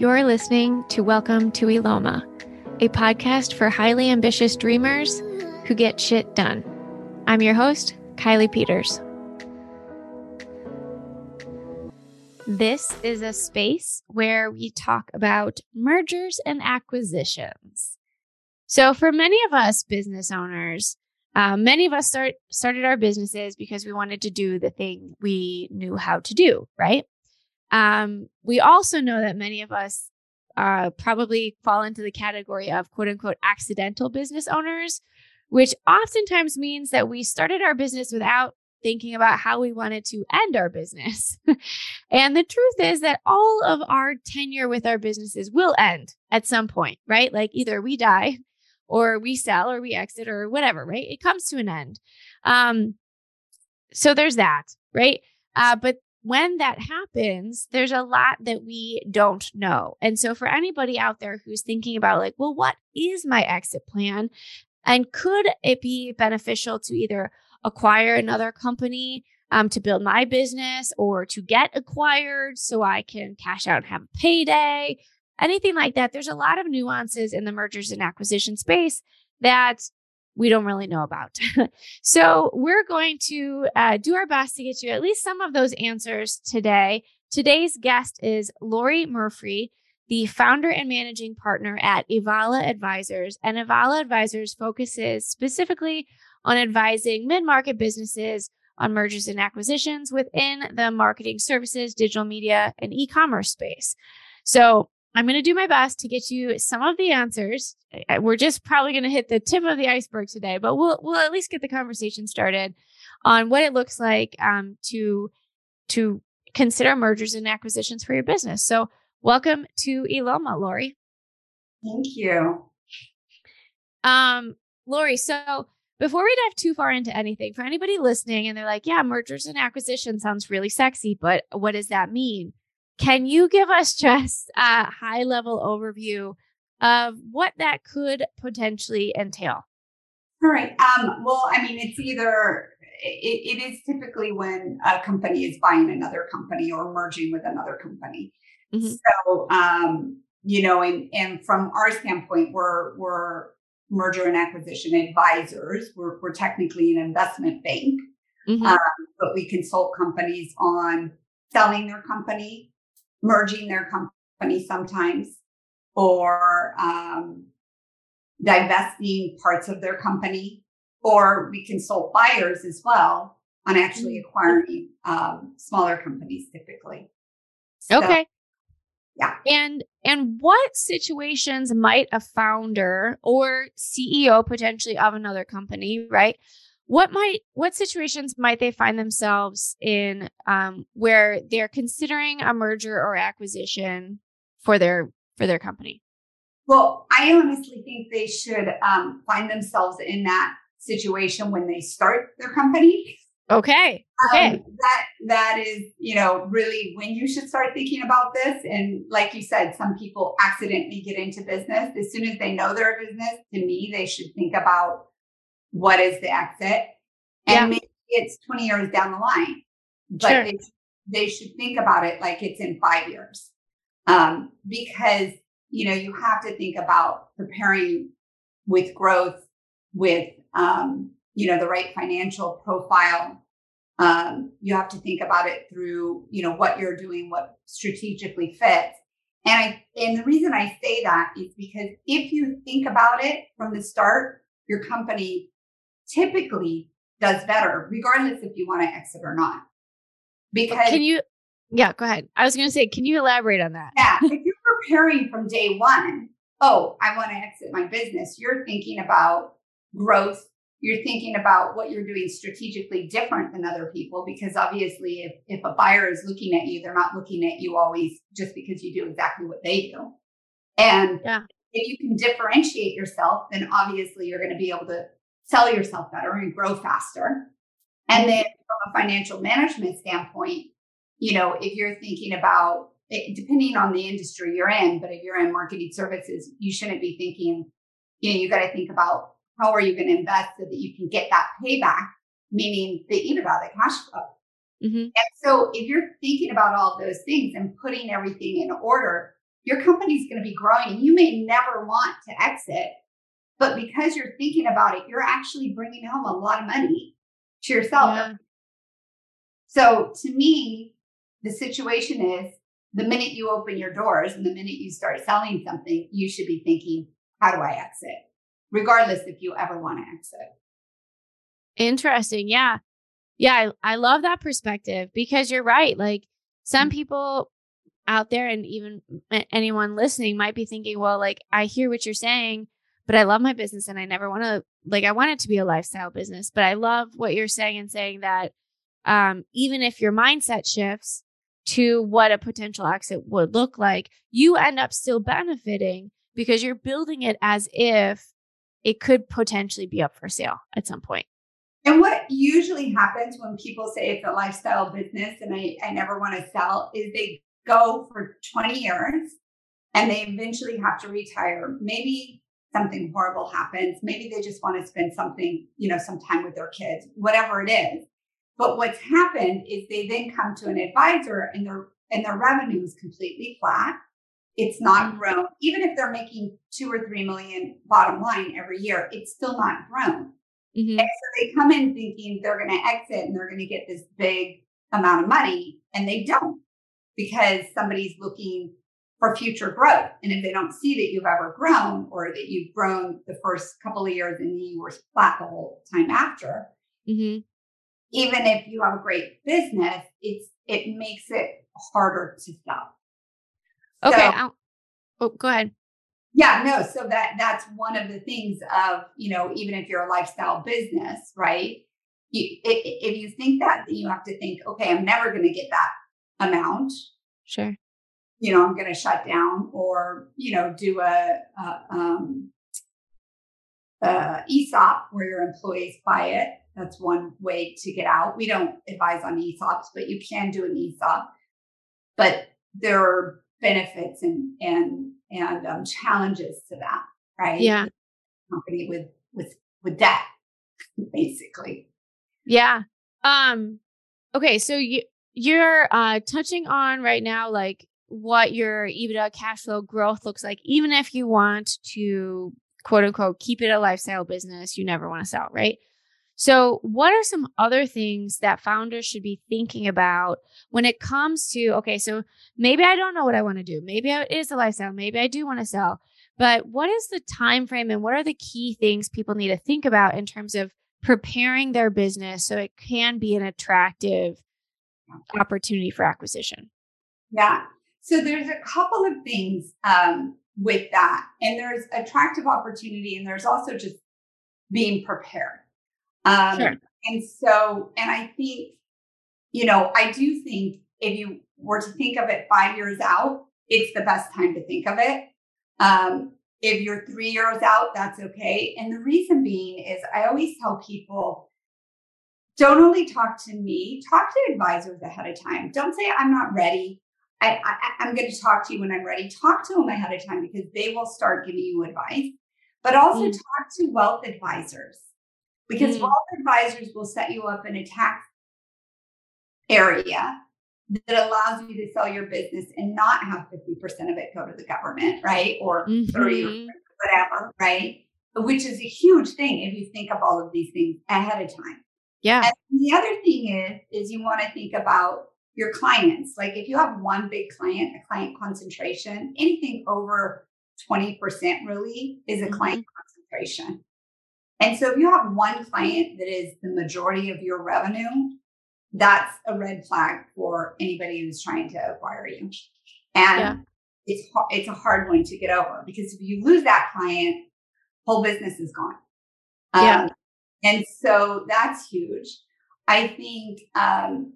You're listening to Welcome to Eloma, a podcast for highly ambitious dreamers who get shit done. I'm your host, Kiley Peters. This is a space where we talk about mergers and acquisitions. So, for many of us business owners, uh, many of us start started our businesses because we wanted to do the thing we knew how to do, right? Um, we also know that many of us uh, probably fall into the category of quote unquote accidental business owners, which oftentimes means that we started our business without thinking about how we wanted to end our business. and the truth is that all of our tenure with our businesses will end at some point, right? Like either we die or we sell or we exit or whatever, right? It comes to an end. Um, so there's that, right? Uh, but when that happens, there's a lot that we don't know. And so, for anybody out there who's thinking about, like, well, what is my exit plan? And could it be beneficial to either acquire another company um, to build my business or to get acquired so I can cash out and have a payday? Anything like that. There's a lot of nuances in the mergers and acquisition space that we don't really know about. so we're going to uh, do our best to get you at least some of those answers today. Today's guest is Lori Murphree, the founder and managing partner at Evalla Advisors. And Evalla Advisors focuses specifically on advising mid market businesses on mergers and acquisitions within the marketing services, digital media, and e commerce space. So I'm going to do my best to get you some of the answers. We're just probably going to hit the tip of the iceberg today, but we'll we'll at least get the conversation started on what it looks like um, to to consider mergers and acquisitions for your business. So, welcome to Eloma, Lori. Thank you. Um, Lori, so before we dive too far into anything, for anybody listening and they're like, yeah, mergers and acquisitions sounds really sexy, but what does that mean? Can you give us just a high level overview of what that could potentially entail? All right. Um, well, I mean, it's either it, it is typically when a company is buying another company or merging with another company. Mm-hmm. So, um, you know, and and from our standpoint, we're we're merger and acquisition advisors. We're we're technically an investment bank, mm-hmm. um, but we consult companies on selling their company, merging their company sometimes or um, divesting parts of their company, or we consult buyers as well on actually mm. acquiring um, smaller companies typically. So, okay. Yeah. And and what situations might a founder or CEO potentially of another company, right? What might what situations might they find themselves in um, where they're considering a merger or acquisition for their for their company? Well i honestly think they should um, find themselves in that situation when they start their company. Okay okay. um, that that is you know really when you should start thinking about this. And like you said some people accidentally get into business. As soon as they know they're a business to me they should think about what is the exit? And yeah. maybe it's 20 years down the line, but sure. they, they, should think about it like it's in five years. Um, because, you know, you have to think about preparing with growth, with, um, you know, the right financial profile. Um, you have to think about it through, you know, what you're doing, what strategically fits. And I, and the reason I say that is because if you think about it from the start, your company typically does better, regardless if you want to exit or not. Because can you, yeah, go ahead. I was going to say, can you elaborate on that? Yeah. if you're preparing from day one, oh, I want to exit my business, you're thinking about growth. You're thinking about what you're doing strategically different than other people because obviously, if, if a buyer is looking at you, they're not looking at you always just because you do exactly what they do. And yeah. if you can differentiate yourself, then obviously you're going to be able to sell yourself better and grow faster. And then from a financial management standpoint, you know, if you're thinking about it, depending on the industry you're in, but if you're in marketing services, you shouldn't be thinking, you know, you got to think about how are you going to invest so that you can get that payback, meaning the EBITDA, the cash flow. Mm-hmm. And so if you're thinking about all those things and putting everything in order, your company's going to be growing. And you may never want to exit, but because you're thinking about it, you're actually bringing home a lot of money to yourself. Yeah. So to me, the situation is the minute you open your doors and the minute you start selling something, you should be thinking, how do I exit? Regardless if you ever want to exit. Interesting. Yeah. Yeah. I, I love that perspective because you're right. Like some mm-hmm. people out there and even anyone listening might be thinking, well, like I hear what you're saying, but I love my business and I never want to, like, I want it to be a lifestyle business. But I love what you're saying and saying that um, even if your mindset shifts, to what a potential exit would look like, you end up still benefiting because you're building it as if it could potentially be up for sale at some point. And what usually happens when people say it's a lifestyle business and I, I never want to sell is they go for 20 years and they eventually have to retire. Maybe something horrible happens. Maybe they just want to spend something, you know, some time with their kids, whatever it is. But what's happened is they then come to an advisor and their and their revenue is completely flat. It's not grown. Even if they're making two or three million bottom line every year, it's still not grown. Mm-hmm. And so they come in thinking they're going to exit and they're going to get this big amount of money, and they don't because somebody's looking for future growth. And if they don't see that you've ever grown or that you've grown the first couple of years and then you were flat the whole time after, mm-hmm even if you have a great business, it's it makes it harder to sell. Okay. So, oh, go ahead. Yeah, no. So that that's one of the things of you know even if you're a lifestyle business, right? You, if you think that, then you have to think, okay, I'm never going to get that amount. Sure. You know, I'm going to shut down or you know do a, a um, uh, ESOP where your employees buy it that's one way to get out. We don't advise on ESOPs, but you can do an ESOP. But there are benefits and and and um, challenges to that, right? Yeah. Company with with with debt, basically. Yeah. Um. Okay. So you you're uh touching on right now, like what your EBITDA cash flow growth looks like, even if you want to quote unquote keep it a lifestyle business, you never want to sell, right? So, what are some other things that founders should be thinking about when it comes to okay, so maybe I don't know what I want to do. Maybe it is a lifestyle, maybe I do want to sell. But what is the time frame and what are the key things people need to think about in terms of preparing their business so it can be an attractive opportunity for acquisition? Yeah. So there's a couple of things um, with that. And there's attractive opportunity and there's also just being prepared. Um, sure. And so, and I think, you know, I do think if you were to think of it five years out, it's the best time to think of it. Um, if you're three years out, that's okay. And the reason being is I always tell people don't only talk to me, talk to advisors ahead of time. Don't say, I'm not ready. I, I, am going to talk to you when I'm ready. Talk to them ahead of time because they will start giving you advice, but also mm. talk to wealth advisors because mm. wealth advisors will set you up in a tax area that allows you to sell your business and not have 50% of it go to the government, right? Or mm-hmm. 30 or whatever, right? Which is a huge thing if you think of all of these things ahead of time. Yeah. And the other thing is, is you want to think about your clients. Like if you have one big client, a client concentration, anything over 20% really is a mm-hmm. client concentration. And so if you have one client that is the majority of your revenue, that's a red flag for anybody who's trying to acquire you. And yeah. it's it's a hard one to get over because if you lose that client, whole business is gone. Yeah. Um, and so that's huge. I think um,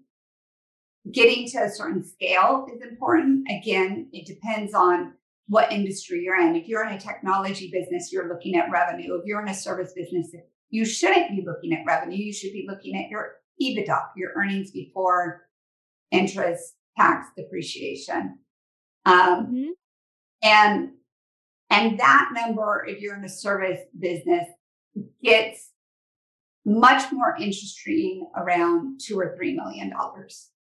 getting to a certain scale is important. Again, it depends on what industry you're in. If you're in a technology business, you're looking at revenue. If you're in a service business, you shouldn't be looking at revenue. You should be looking at your EBITDA, your earnings before interest, tax, depreciation. Um, mm-hmm. And and that number, if you're in a service business, gets much more interesting around two or three million dollars.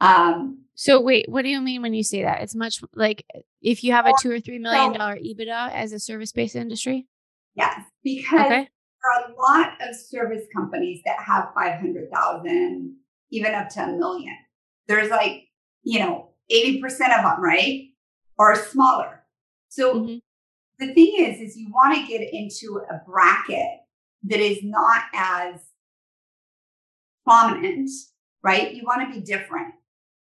Um, so wait, what do you mean when you say that? It's much like if you have a two or three million dollar EBITDA as a service based industry? Yes, because okay. there are a lot of service companies that have 500,000, even up to a million. There's like, you know, 80% of them, right? Or smaller. So mm-hmm. the thing is, is you want to get into a bracket that is not as prominent, right? You want to be different.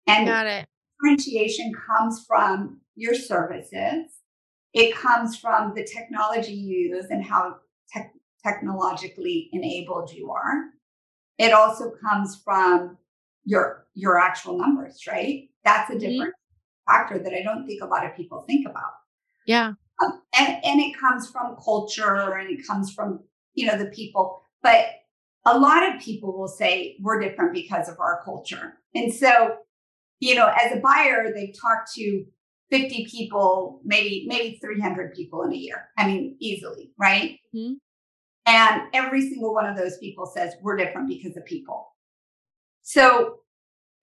And Got it. differentiation comes from your services. It comes from the technology you use and how te- technologically enabled you are. It also comes from your your actual numbers, right? That's a mm-hmm. different mm-hmm. factor that I don't think a lot of people think about. Yeah. Um, and, and it comes from culture and it comes from, you know, the people. But a lot of people will say we're different because of our culture. And so you know, as a buyer, they talk to 50 people, maybe, maybe 300 people in a year. I mean, easily, right? Mm-hmm. And every single one of those people says, we're different because of people. So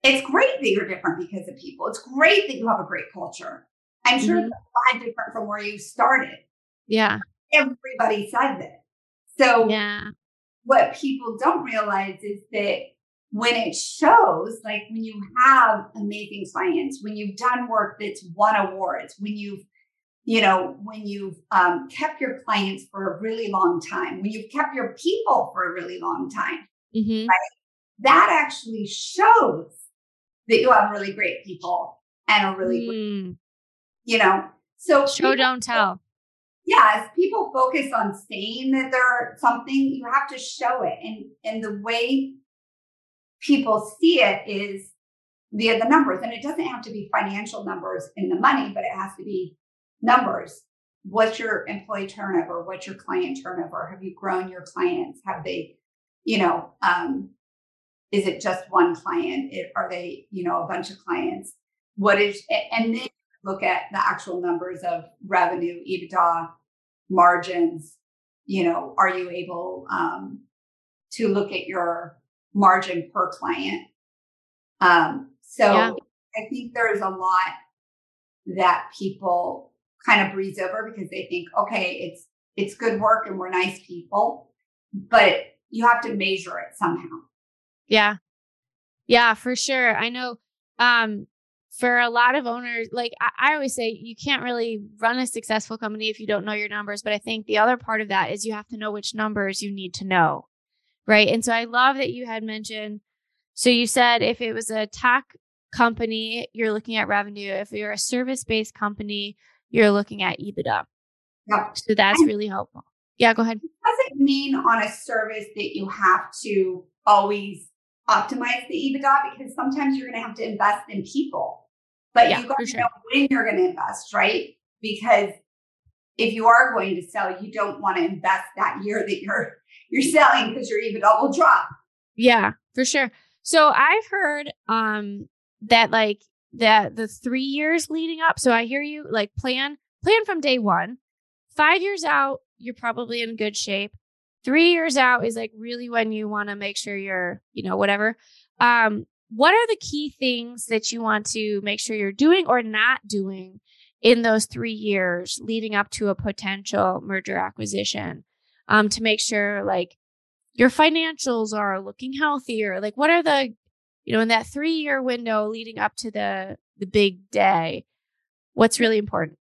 it's great that you're different because of people. It's great that you have a great culture. I'm sure mm-hmm. it's a lot different from where you started. Yeah. Everybody says it. So yeah. what people don't realize is that when it shows, like when you have amazing clients, when you've done work that's won awards, when you've, you know, when you've um, kept your clients for a really long time, when you've kept your people for a really long time, mm-hmm. right? That actually shows that you have really great people and a really, mm. great, you know, so show people, don't tell. Yeah, as people focus on saying that they're something, you have to show it, and and the way people see it is via the numbers. And it doesn't have to be financial numbers in the money, but it has to be numbers. What's your employee turnover? What's your client turnover? Have you grown your clients? Have they, you know, um, is it just one client? It, are they, you know, a bunch of clients? What is, and then look at the actual numbers of revenue, EBITDA, margins. You know, are you able um, to look at your margin per client. Um, so yeah. I think there's a lot that people kind of breeze over because they think, okay, it's it's good work and we're nice people, but you have to measure it somehow. Yeah. Yeah, for sure. I know um for a lot of owners, like I, I, always say, you can't really run a successful company if you don't know your numbers. But I think the other part of that is you have to know which numbers you need to know. Right. And so I love that you had mentioned. So you said if it was a tech company, you're looking at revenue. If you're a service based company, you're looking at EBITDA. Yep. So that's really helpful. Yeah, go ahead. It doesn't mean on a service that you have to always optimize the EBITDA because sometimes you're going to have to invest in people. But yeah, you got to sure. know when you're going to invest, right? Because if you are going to sell, you don't want to invest that year that you're you're selling because your EBITDA will drop. Yeah, for sure. So I've heard um that like that the three years leading up. So I hear you like plan plan from day one. Five years out, you're probably in good shape. Three years out is like really when you want to make sure you're, you know, whatever. Um, what are the key things that you want to make sure you're doing or not doing in those three years leading up to a potential merger acquisition? um, to make sure like your financials are looking healthier? Like, what are the, you know, in that three year window leading up to the the big day? What's really important?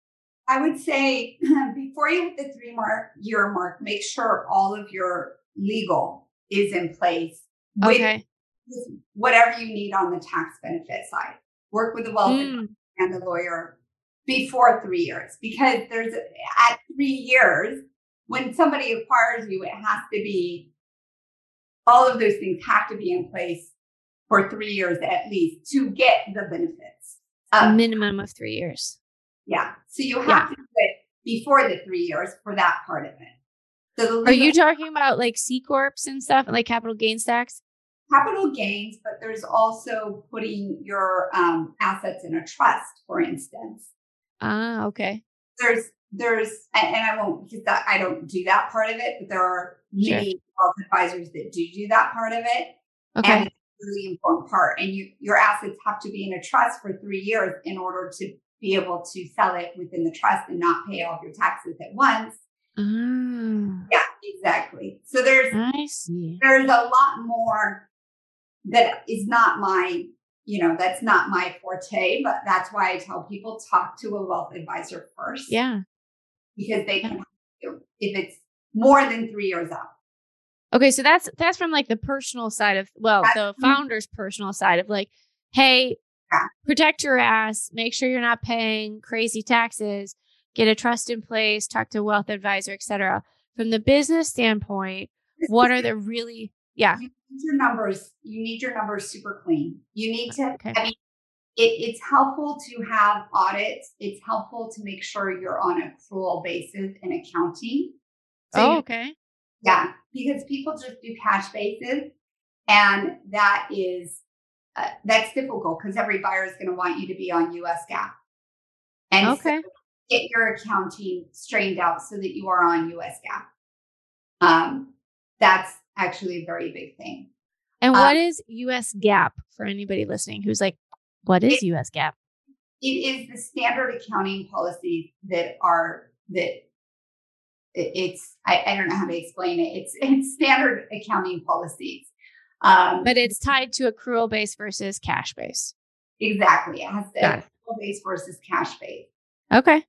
I would say before you hit the three mark year mark, make sure all of your legal is in place. Okay. With whatever you need on the tax benefit side. Work with the wealth mm. and the lawyer before three years because there's at three years when somebody acquires you, it has to be all of those things have to be in place for three years at least to get the benefits. A minimum of three years. Yeah. So you have yeah. to do it before the three years for that part of it. So Are you talking about like C corps and stuff, like capital gains tax? Capital gains, but there's also putting your um, assets in a trust, for instance. Ah, okay. There's there's and I won't because that, I don't do that part of it, but there are many wealth advisors that do do that part of it. Okay. And it's a really important part. And you, your assets have to be in a trust for three years in order to be able to sell it within the trust and not pay all of your taxes at once. Ah, Yeah, exactly. So there's I see. there's a lot more that is not my, you know, that's not my forte, but that's why I tell people talk to a wealth advisor first. Yeah. Because they can if it's more than three years out. Okay, so that's that's from like the personal side of well, That's- the founder's personal side of like, hey, Yeah. protect your ass, make sure you're not paying crazy taxes, get a trust in place, talk to a wealth advisor, etc. From the business standpoint, what are the really yeah, you need your numbers you need your numbers super clean you need to Okay. i mean it, it's helpful to have audits it's helpful to make sure you're on a accrual basis in accounting So oh, you- okay. yeah because people just do cash basis and that is uh, that's difficult because every buyer is going to want you to be on US GAAP and so Okay. get your accounting straightened out so that you are on US GAAP um, that's actually a very big thing And Uh, what is US GAAP for anybody listening who's like, what is It- US GAAP? it is the standard accounting policies that are that it- it's I, I don't know how to explain it it's it's standard accounting policies um But it's tied to accrual base versus cash base. exactly it has the Got it. accrual base versus cash base Okay.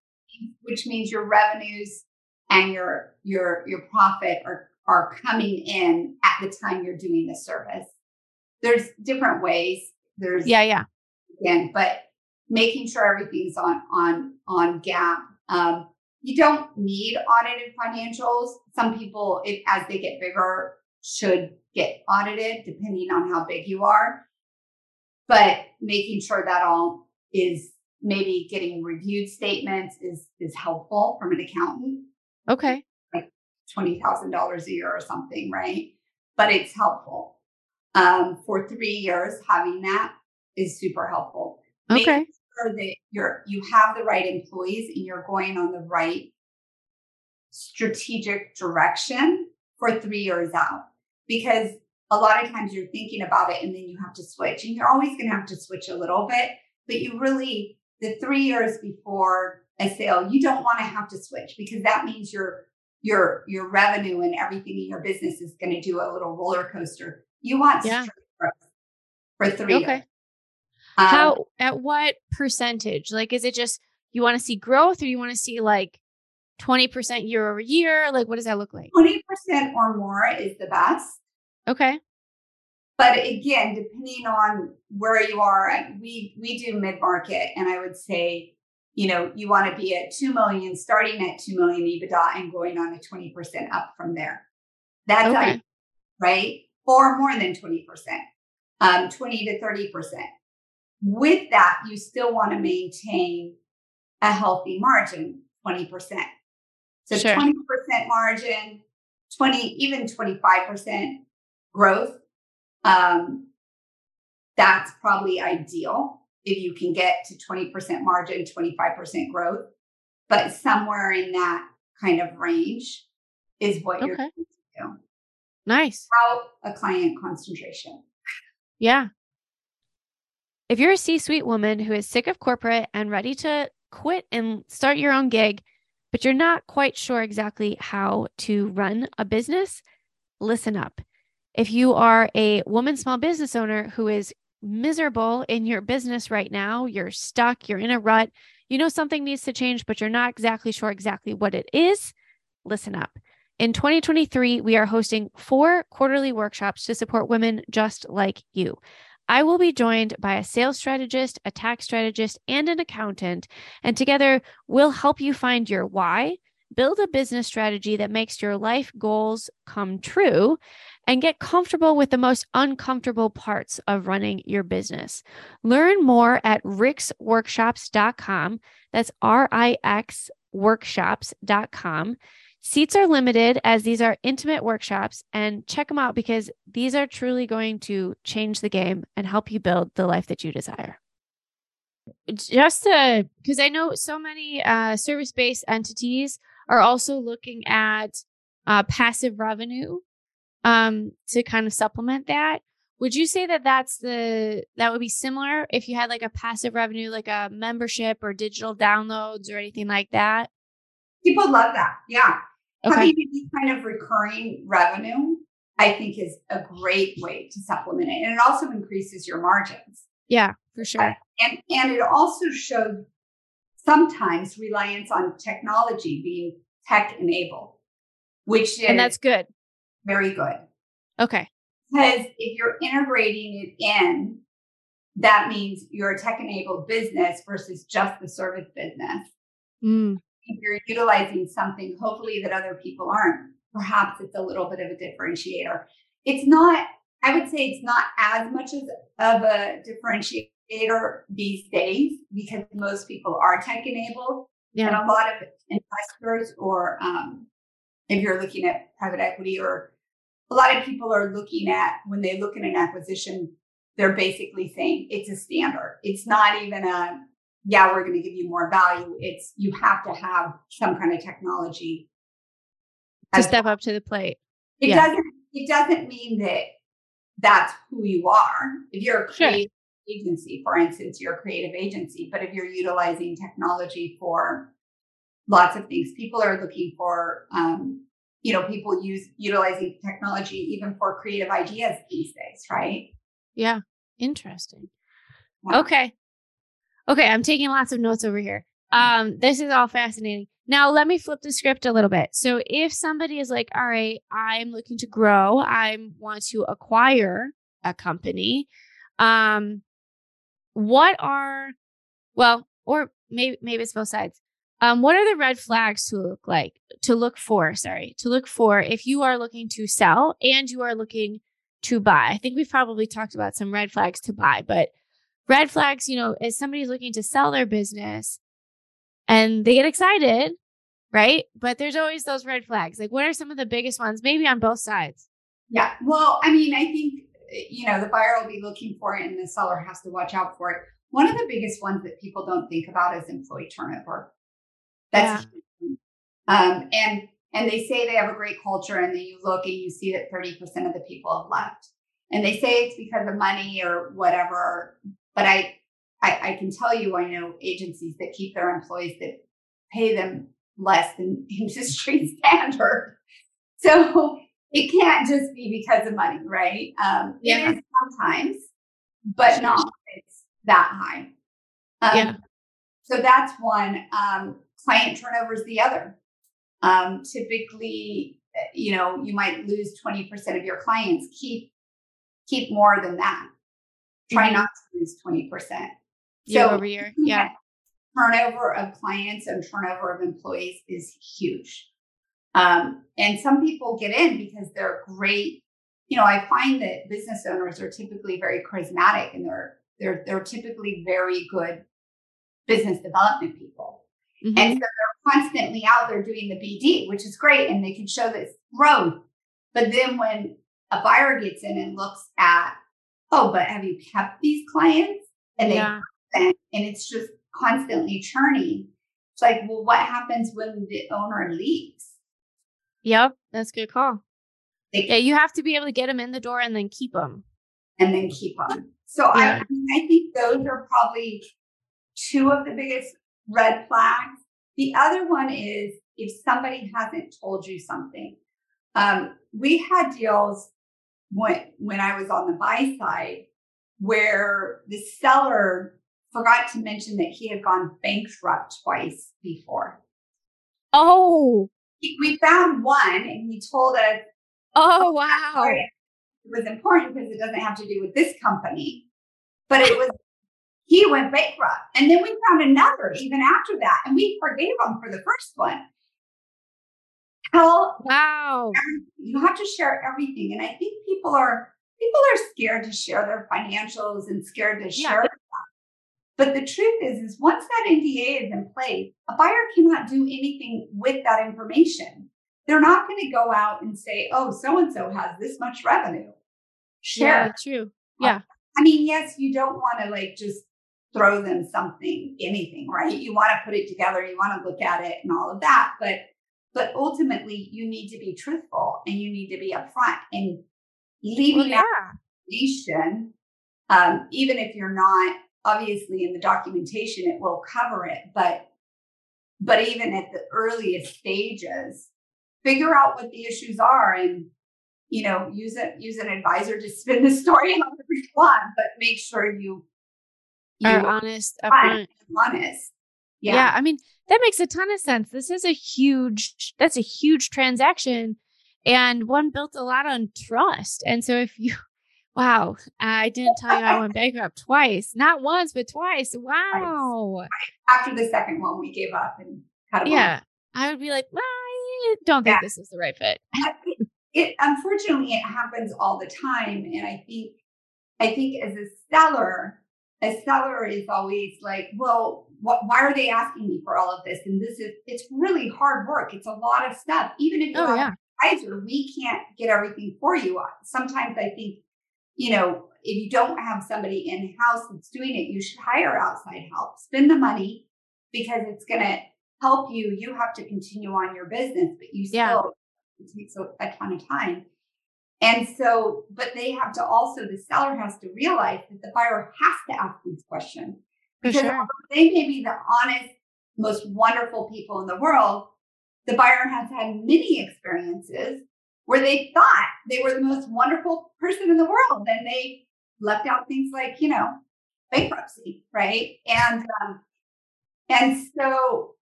which means your revenues and your your your profit are are coming in at the time you're doing the service there's different ways there's Yeah, yeah. again, but making sure everything's on on on GAAP. Um, you don't need audited financials. Some people, if, as they get bigger, should get audited depending on how big you are. But making sure that all is maybe getting reviewed statements is is helpful from an accountant. Okay. Twenty thousand dollars a year or something, right? But it's helpful. Um, for three years, having that is super helpful Make Okay. sure that you're you have the right employees and you're going on the right strategic direction for three years out because a lot of times you're thinking about it and then you have to switch and you're always going to have to switch a little bit but you really the three years before a sale you don't want to have to switch because that means your your your revenue and everything in your business is going to do a little roller coaster you want Yeah. growth for three Okay. years Um, How at what percentage? Like is it just you want to see growth or you want to see like 20% year over year? Like what does that look like? 20% or more is the best. Okay. But again, depending on where you are, we we do mid market, and I would say, you know, you want to be at two million, starting at two million EBITDA, and going on a twenty percent up from there. That's Okay. ideal, right? Or more than twenty percent, um, twenty to thirty percent. With that, you still want to maintain a healthy margin, twenty percent. So Sure. twenty percent margin, twenty even twenty five percent growth um, that's probably ideal if you can get to 20% margin 25% growth but somewhere in that kind of range is what you're Okay. going to do Nice. without a client concentration Yeah. If you're a C suite woman who is sick of corporate and ready to quit and start your own gig, but you're not quite sure exactly how to run a business, listen up. If you are a woman small business owner who is miserable in your business right now, you're stuck, you're in a rut, you know something needs to change, but you're not exactly sure exactly what it is, listen up. In 2023, we are hosting four quarterly workshops to support women just like you. I will be joined by a sales strategist, a tax strategist, and an accountant. And together, we'll help you find your why, build a business strategy that makes your life goals come true, and get comfortable with the most uncomfortable parts of running your business. Learn more at rixworkshops.com. That's R I X workshops.com. Seats are limited as these are intimate workshops, and check them out because these are truly going to change the game and help you build the life that you desire. Just to, because I know so many uh, service based entities are also looking at uh, passive revenue um, to kind of supplement that. Would you say that that's the that would be similar if you had like a passive revenue, like a membership or digital downloads or anything like that? People love that. Yeah. Okay. Having any kind of recurring revenue, I think, is a great way to supplement it, and it also increases your margins. Yeah, for sure. And and it also shows sometimes reliance on technology being tech enabled, which is and that's good. Very good. Okay. Because if you're integrating it in, that means you're a tech enabled business versus just the service business. Mm. If you're utilizing something, hopefully, that other people aren't, perhaps it's a little bit of a differentiator. It's not, I would say it's not as much as of a differentiator these days because most people are tech enabled. Yeah. And a lot of investors, or um, if you're looking at private equity or a lot of people are looking at when they look at an acquisition, they're basically saying it's a standard. It's not even a, yeah, we're going to give you more value. It's you have to have some kind of technology to step well. up to the plate. It yeah. doesn't, it doesn't mean that that's who you are. If you're a creative sure. agency, for instance, you're a creative agency, but if you're utilizing technology for lots of things, people are looking for um, you know, people use utilizing technology even for creative ideas these days, right? Yeah. Interesting. Yeah. Okay. Okay. I'm taking lots of notes over here. Um, this is all fascinating. Now, let me flip the script a little bit. So, if somebody is like, all right, I'm looking to grow, I want to acquire a company, um, what are, well, or maybe, maybe it's both sides. Um, what are the red flags to look like to look for? Sorry, to look for if you are looking to sell and you are looking to buy. I think we've probably talked about some red flags to buy, but red flags, you know, is somebody's looking to sell their business and they get excited, right? But there's always those red flags. Like, what are some of the biggest ones, maybe on both sides? Yeah. Well, I mean, I think, you know, the buyer will be looking for it and the seller has to watch out for it. One of the biggest ones that people don't think about is employee turnover. That's yeah. um, and and they say they have a great culture, and then you look and you see that 30% of the people have left. And they say it's because of money or whatever. But I, I, I can tell you, I know agencies that keep their employees that pay them less than industry standard. So it can't just be because of money, right? Um, yeah. It is sometimes, but not it's that high. Um, yeah. So that's one. Um, client turnover is the other. Um, typically, you know, you might lose 20% of your clients. Keep keep more than that. Try mm-hmm. not to lose 20%. Year so over year. Yeah. Turnover of clients and turnover of employees is huge. Um, and some people get in because they're great. You know, I find that business owners are typically very charismatic and they're they're they're typically very good business development people. Mm-hmm. And so they're constantly out there doing the BD, which is great. And they can show this growth. But then when a buyer gets in and looks at, oh, but have you kept these clients? And they yeah. And it's just constantly churning. It's like, well, what happens when the owner leaves? Yep, that's a good call. They, yeah, you have to be able to get them in the door and then keep them. And then keep them. So yeah. I, I think those are probably two of the biggest red flags. The other one is if somebody hasn't told you something. Um, we had deals when when I was on the buy side where the seller forgot to mention that he had gone bankrupt twice before. Oh, we found one, and he told us. Oh, oh wow! It was important because it doesn't have to do with this company, but it was he went bankrupt. And then we found another even after that, and we forgave him for the first one. Tell wow, you have to share everything, and I think people are people are scared to share their financials and scared to share. Yeah. But the truth is, is once that NDA is in place, a buyer cannot do anything with that information. They're not going to go out and say, "Oh, so and so has this much revenue." Share. Yeah, true. Yeah. I mean, yes, you don't want to like just throw them something, anything, right? You want to put it together, you want to look at it and all of that. But but ultimately you need to be truthful and you need to be upfront and leaving Well, yeah. out information, um, even if you're not obviously in the documentation, it will cover it, but but even at the earliest stages, figure out what the issues are and you know use it use an advisor to spin the story however you want, but make sure you you Are are honest upfront. honest. Yeah. Yeah. I mean, that makes a ton of sense. This is a huge that's a huge transaction and one built a lot on trust. And so if you wow, I didn't tell you I went bankrupt twice. Not once, but twice. Wow. After the second one, we gave up and cut them Yeah. off. I would be like, I don't think Yeah. this is the right fit. it, it unfortunately it happens all the time and i think i think as a seller a seller is always like well what, why are they asking me for all of this and this is it's really hard work it's a lot of stuff even if you Oh have yeah. an advisor we can't get everything for you sometimes i think you know if you don't have somebody in house that's doing it you should hire outside help spend the money because it's going to help you you have to continue on your business but you still Yeah. it takes a, a ton of time. And so, but they have to also, the seller has to realize that the buyer has to ask these questions because sure. they may be the honest, most wonderful people in the world. The buyer has had many experiences where they thought they were the most wonderful person in the world and they left out things like, you know, bankruptcy, right? And, um, and so,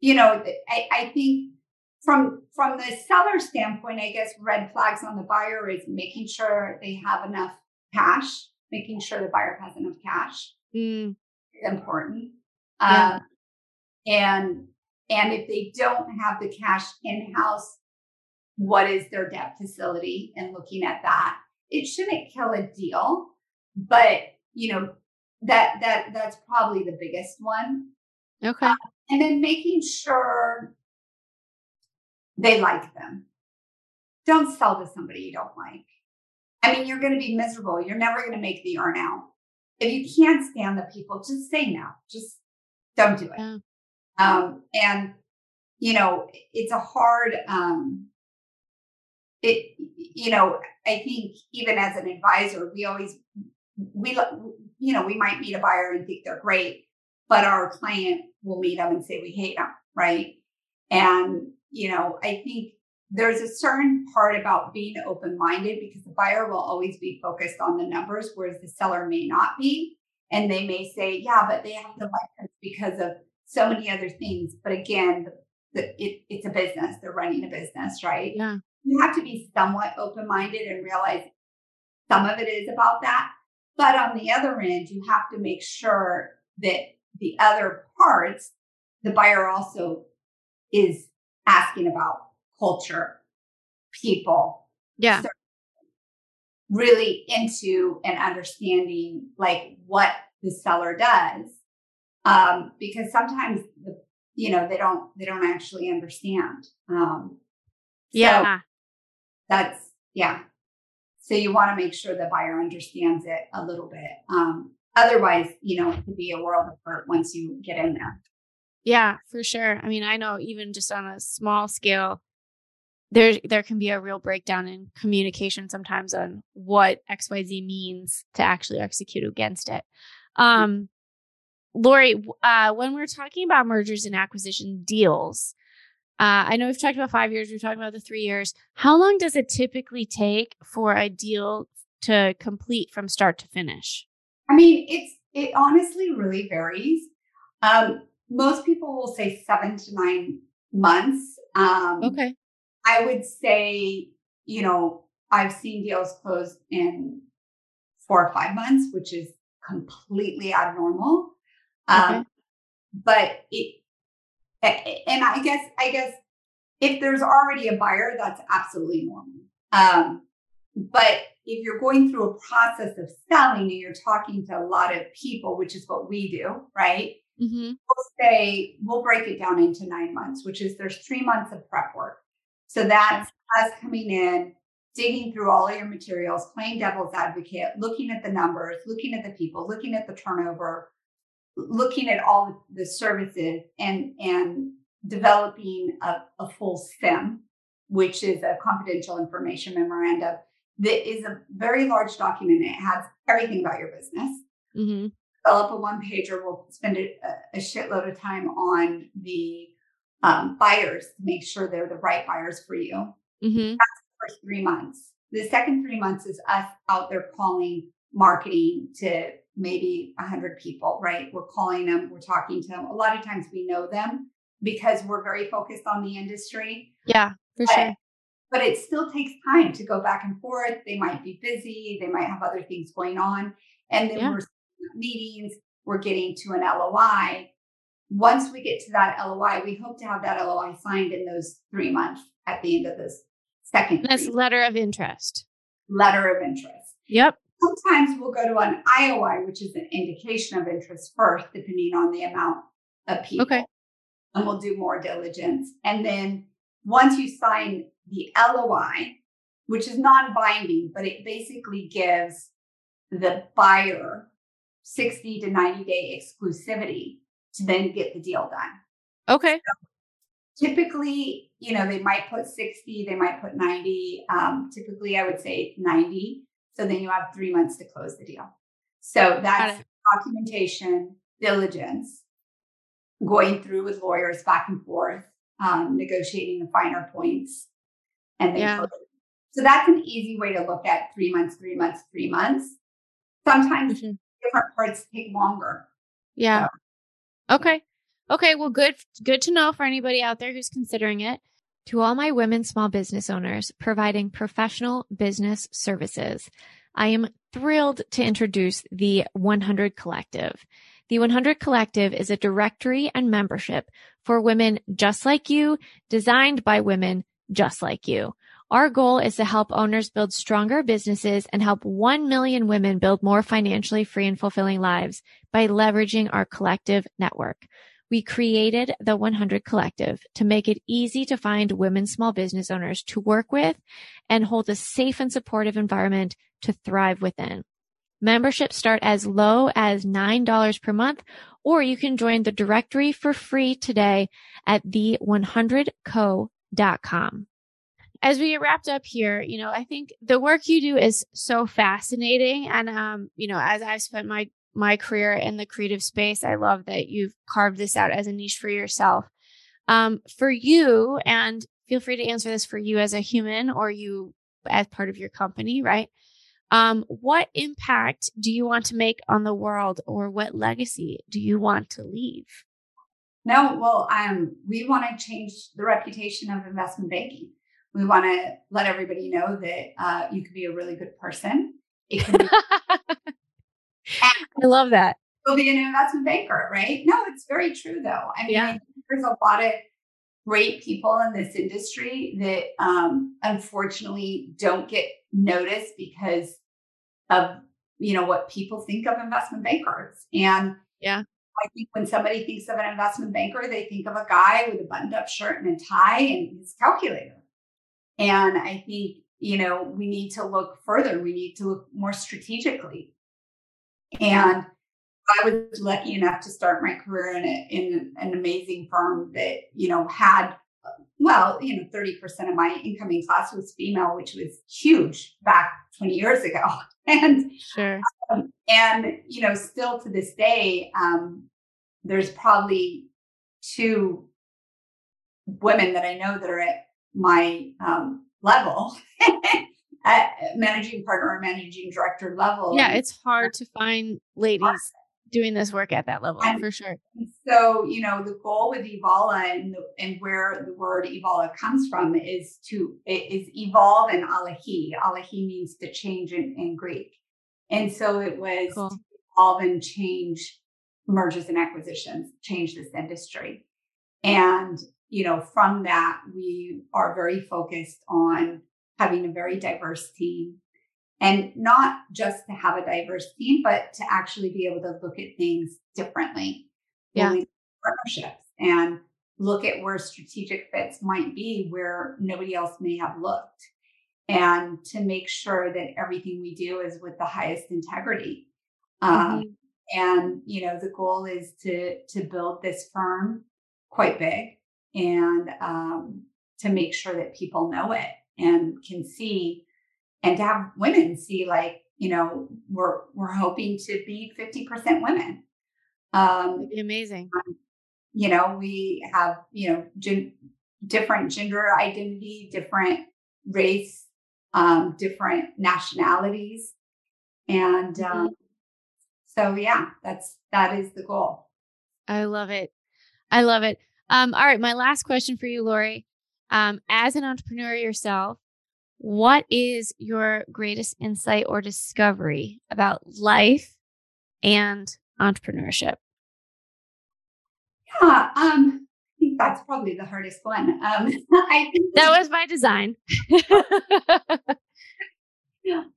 you know, I, I think from from the seller standpoint, I guess red flags on the buyer is making sure they have enough cash, making sure the buyer has enough cash Mm, is important. Yeah. Um, and and if they don't have the cash in house, what is their debt facility? And looking at that, it shouldn't kill a deal, but you know that that that's probably the biggest one. okay. And then making sure they like them. Don't sell to somebody you don't like. I mean, you're going to be miserable. You're never going to make the earn out. If you can't stand the people, just say no. Just don't do it. Yeah. Um, and you know, it's a hard. Um, it you know, I think even as an advisor, we always we you know we might meet a buyer and think they're great, but our client will meet them and say we hate them, right? And you know, I think there's a certain part about being open minded because the buyer will always be focused on the numbers, whereas the seller may not be. And they may say, yeah, but they have to like us because of so many other things. But again, the, it, it's a business, they're running a business, right? Yeah. You have to be somewhat open minded and realize some of it is about that. But on the other end, you have to make sure that the other parts, the buyer also is asking about culture, people, Yeah. so really into and understanding like what the seller does. Um, because sometimes the, you know, they don't they don't actually understand. Um so Yeah. That's yeah. So you want to make sure the buyer understands it a little bit. Um, otherwise, you know, it could be a world of hurt once you get in there. Yeah, for sure. I mean, I know even just on a small scale, there there can be a real breakdown in communication sometimes on what XYZ means to actually execute against it. Um Lori, uh, when we're talking about mergers and acquisition deals, uh, I know we've talked about five years, we've talked about the three years. How long does it typically take for a deal to complete from start to finish? I mean, it's it honestly really varies. Um, most people will say seven to nine months. Um, Okay. I would say, you know, I've seen deals close in four or five months, which is completely abnormal. Um, Okay. But it, and I guess, I guess if there's already a buyer, that's absolutely normal. Um, but if you're going through a process of selling and you're talking to a lot of people, which is what we do, right? Mm-hmm. we'll say we'll break it down into nine months, which is there's three months of prep work. So that's us coming in, digging through all of your materials, playing devil's advocate, looking at the numbers, looking at the people, looking at the turnover, looking at all the services and and developing a, a full CIM, which is a confidential information memorandum that is a very large document. It has everything about your business. Mm-hmm. Develop a one pager. We'll spend a, a, shitload of time on the um, buyers to make sure they're the right buyers for you. Mm-hmm. That's the first three months. The second three months is us out there calling, marketing to maybe 100 people, right? We're calling them, we're talking to them. A lot of times we know them because we're very focused on the industry. Yeah, for but, sure. But it still takes time to go back and forth. They might be busy, they might have other things going on. And then yeah. we're meetings, we're getting to an LOI. Once we get to that LOI, we hope to have that LOI signed in those three months at the end of this second. That's letter of interest. Letter of interest. Yep. Sometimes we'll go to an IOI, which is an indication of interest first, depending on the amount of people. Okay. And we'll do more diligence. And then once you sign the LOI, which is non binding, but it basically gives the buyer 60 to 90 day exclusivity to then get the deal done. Okay. So typically, you know, they might put 60, they might put 90. Um, typically, I would say 90. So then you have three months to close the deal. So that's documentation, diligence, going through with lawyers back and forth, um, negotiating the finer points, and then yeah. So that's an easy way to look at three months, three months, three months. Sometimes mm-hmm. different parts take longer. Yeah. So. Okay. Okay. Well, good. Good to know for anybody out there who's considering it. To all my women small business owners providing professional business services, I am thrilled to introduce the 100 Collective. The 100 Collective is a directory and membership for women just like you, designed by women just like you. Our goal is to help owners build stronger businesses and help 1 million women build more financially free and fulfilling lives by leveraging our collective network. We created the 100 Collective to make it easy to find women small business owners to work with and hold a safe and supportive environment to thrive within. Memberships start as low as $9 per month, or you can join the directory for free today at the100co.com. As we wrapped up here, you know, I think the work you do is so fascinating. And, um, you know, as I've spent my, my career in the creative space, I love that you've carved this out as a niche for yourself. Um, for you, and feel free to answer this for you as a human or you as part of your company, right? Um, what impact do you want to make on the world or what legacy do you want to leave? No, well, um, we want to change the reputation of investment banking. We want to let everybody know that uh, you can be a really good person. It can be- I love that. You'll be an investment banker, right? No, it's very true, though. I mean, yeah. there's a lot of great people in this industry that um, unfortunately don't get noticed because of you know what people think of investment bankers and yeah i think when somebody thinks of an investment banker they think of a guy with a buttoned up shirt and a tie and his calculator and i think you know we need to look further we need to look more strategically and i was lucky enough to start my career in, a, in an amazing firm that you know had well, you know, 30% of my incoming class was female, which was huge back 20 years ago. and sure. Um, and you know, still to this day, um, there's probably two women that I know that are at my um, level, at managing partner or managing director level. Yeah, it's hard to find ladies doing this work at that level and, for sure. So, you know, the goal with Evalla and the, and where the word Evalla comes from is to is evolve and Alahi. Alahi means to change in, in Greek. And so it was cool. to evolve and change mergers and acquisitions, change this industry. And, you know, from that, we are very focused on having a very diverse team and not just to have a diverse team, but to actually be able to look at things differently. Yeah. Partnerships and look at where strategic fits might be where nobody else may have looked. And to make sure that everything we do is with the highest integrity. Um, mm-hmm. and you know, the goal is to to build this firm quite big and um, to make sure that people know it and can see and to have women see like you know we're we're hoping to be 50% women. Um amazing. you know we have you know gen- different gender identity different race um different nationalities. And mm-hmm. um so yeah that's that is the goal. I love it. I love it. Um all right my last question for you lori um as an entrepreneur yourself what is your greatest insight or discovery about life and entrepreneurship? Yeah, um, I think that's probably the hardest one. Um, I think that was my design.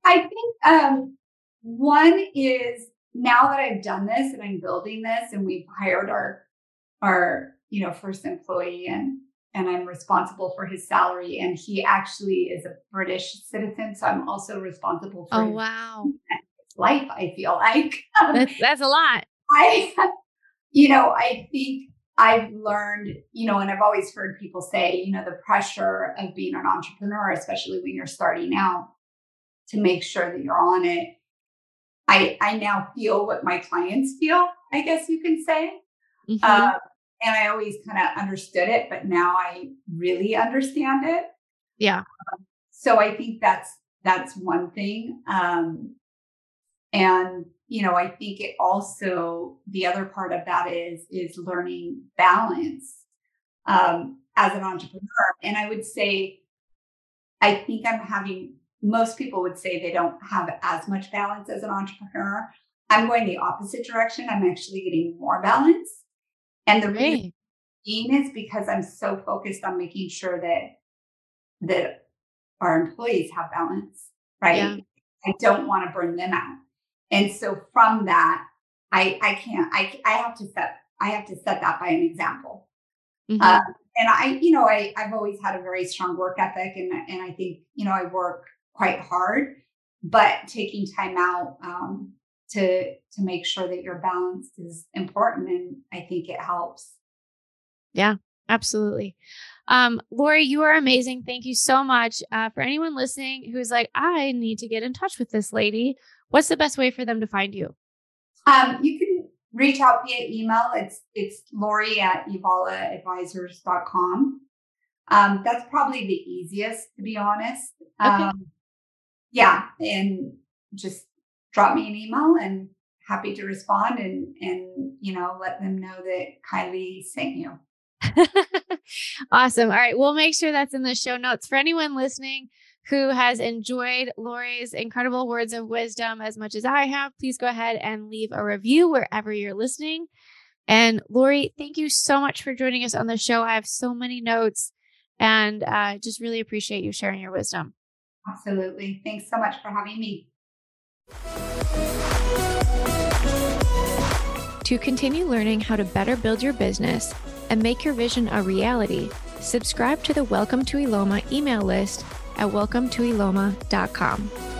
I think um, one is now that I've done this and I'm building this, and we've hired our our you know first employee, and and I'm responsible for his salary. And he actually is a British citizen, so I'm also responsible for. Oh wow! life. I feel like that's, that's a lot. I, you know, I think I've learned, you know, and I've always heard people say, you know, the pressure of being an entrepreneur, especially when you're starting out, to make sure that you're on it. I I now feel what my clients feel. I guess you can say. Mm-hmm. Uh, and I always kind of understood it, but now I really understand it. Yeah. Um, so I think that's that's one thing. Um, and you know, I think it also the other part of that is is learning balance um, as an entrepreneur. And I would say, I think I'm having most people would say they don't have as much balance as an entrepreneur. I'm going the opposite direction. I'm actually getting more balance and the reason is because I'm so focused on making sure that that our employees have balance, right? Yeah. I don't want to burn them out. And so from that, I I can't I I have to set I have to set that by an example. Mm-hmm. Uh, and I, you know, I I've always had a very strong work ethic, and and I think you know I work quite hard, but taking time out um, to to make sure that you're balanced is important and i think it helps. Yeah absolutely. Um, lori you are amazing. Thank you so much uh, for anyone listening who's like i need to get in touch with this lady. What's the best way for them to find you? Um, you can reach out via email. It's it's lori at evallaadvisors.com um, that's probably the easiest to be honest. Okay. um, yeah and just drop me an email and happy to respond and and you know let them know that Kiley sent you. awesome. All right, we'll make sure that's in the show notes for anyone listening who has enjoyed Lori's incredible words of wisdom as much as I have. Please go ahead and leave a review wherever you're listening. And Lori, thank you so much for joining us on the show. I have so many notes and uh, just really appreciate you sharing your wisdom. Absolutely. Thanks so much for having me. To continue learning how to better build your business and make your vision a reality, subscribe to the Welcome to Eloma email list at welcometoeloma.com.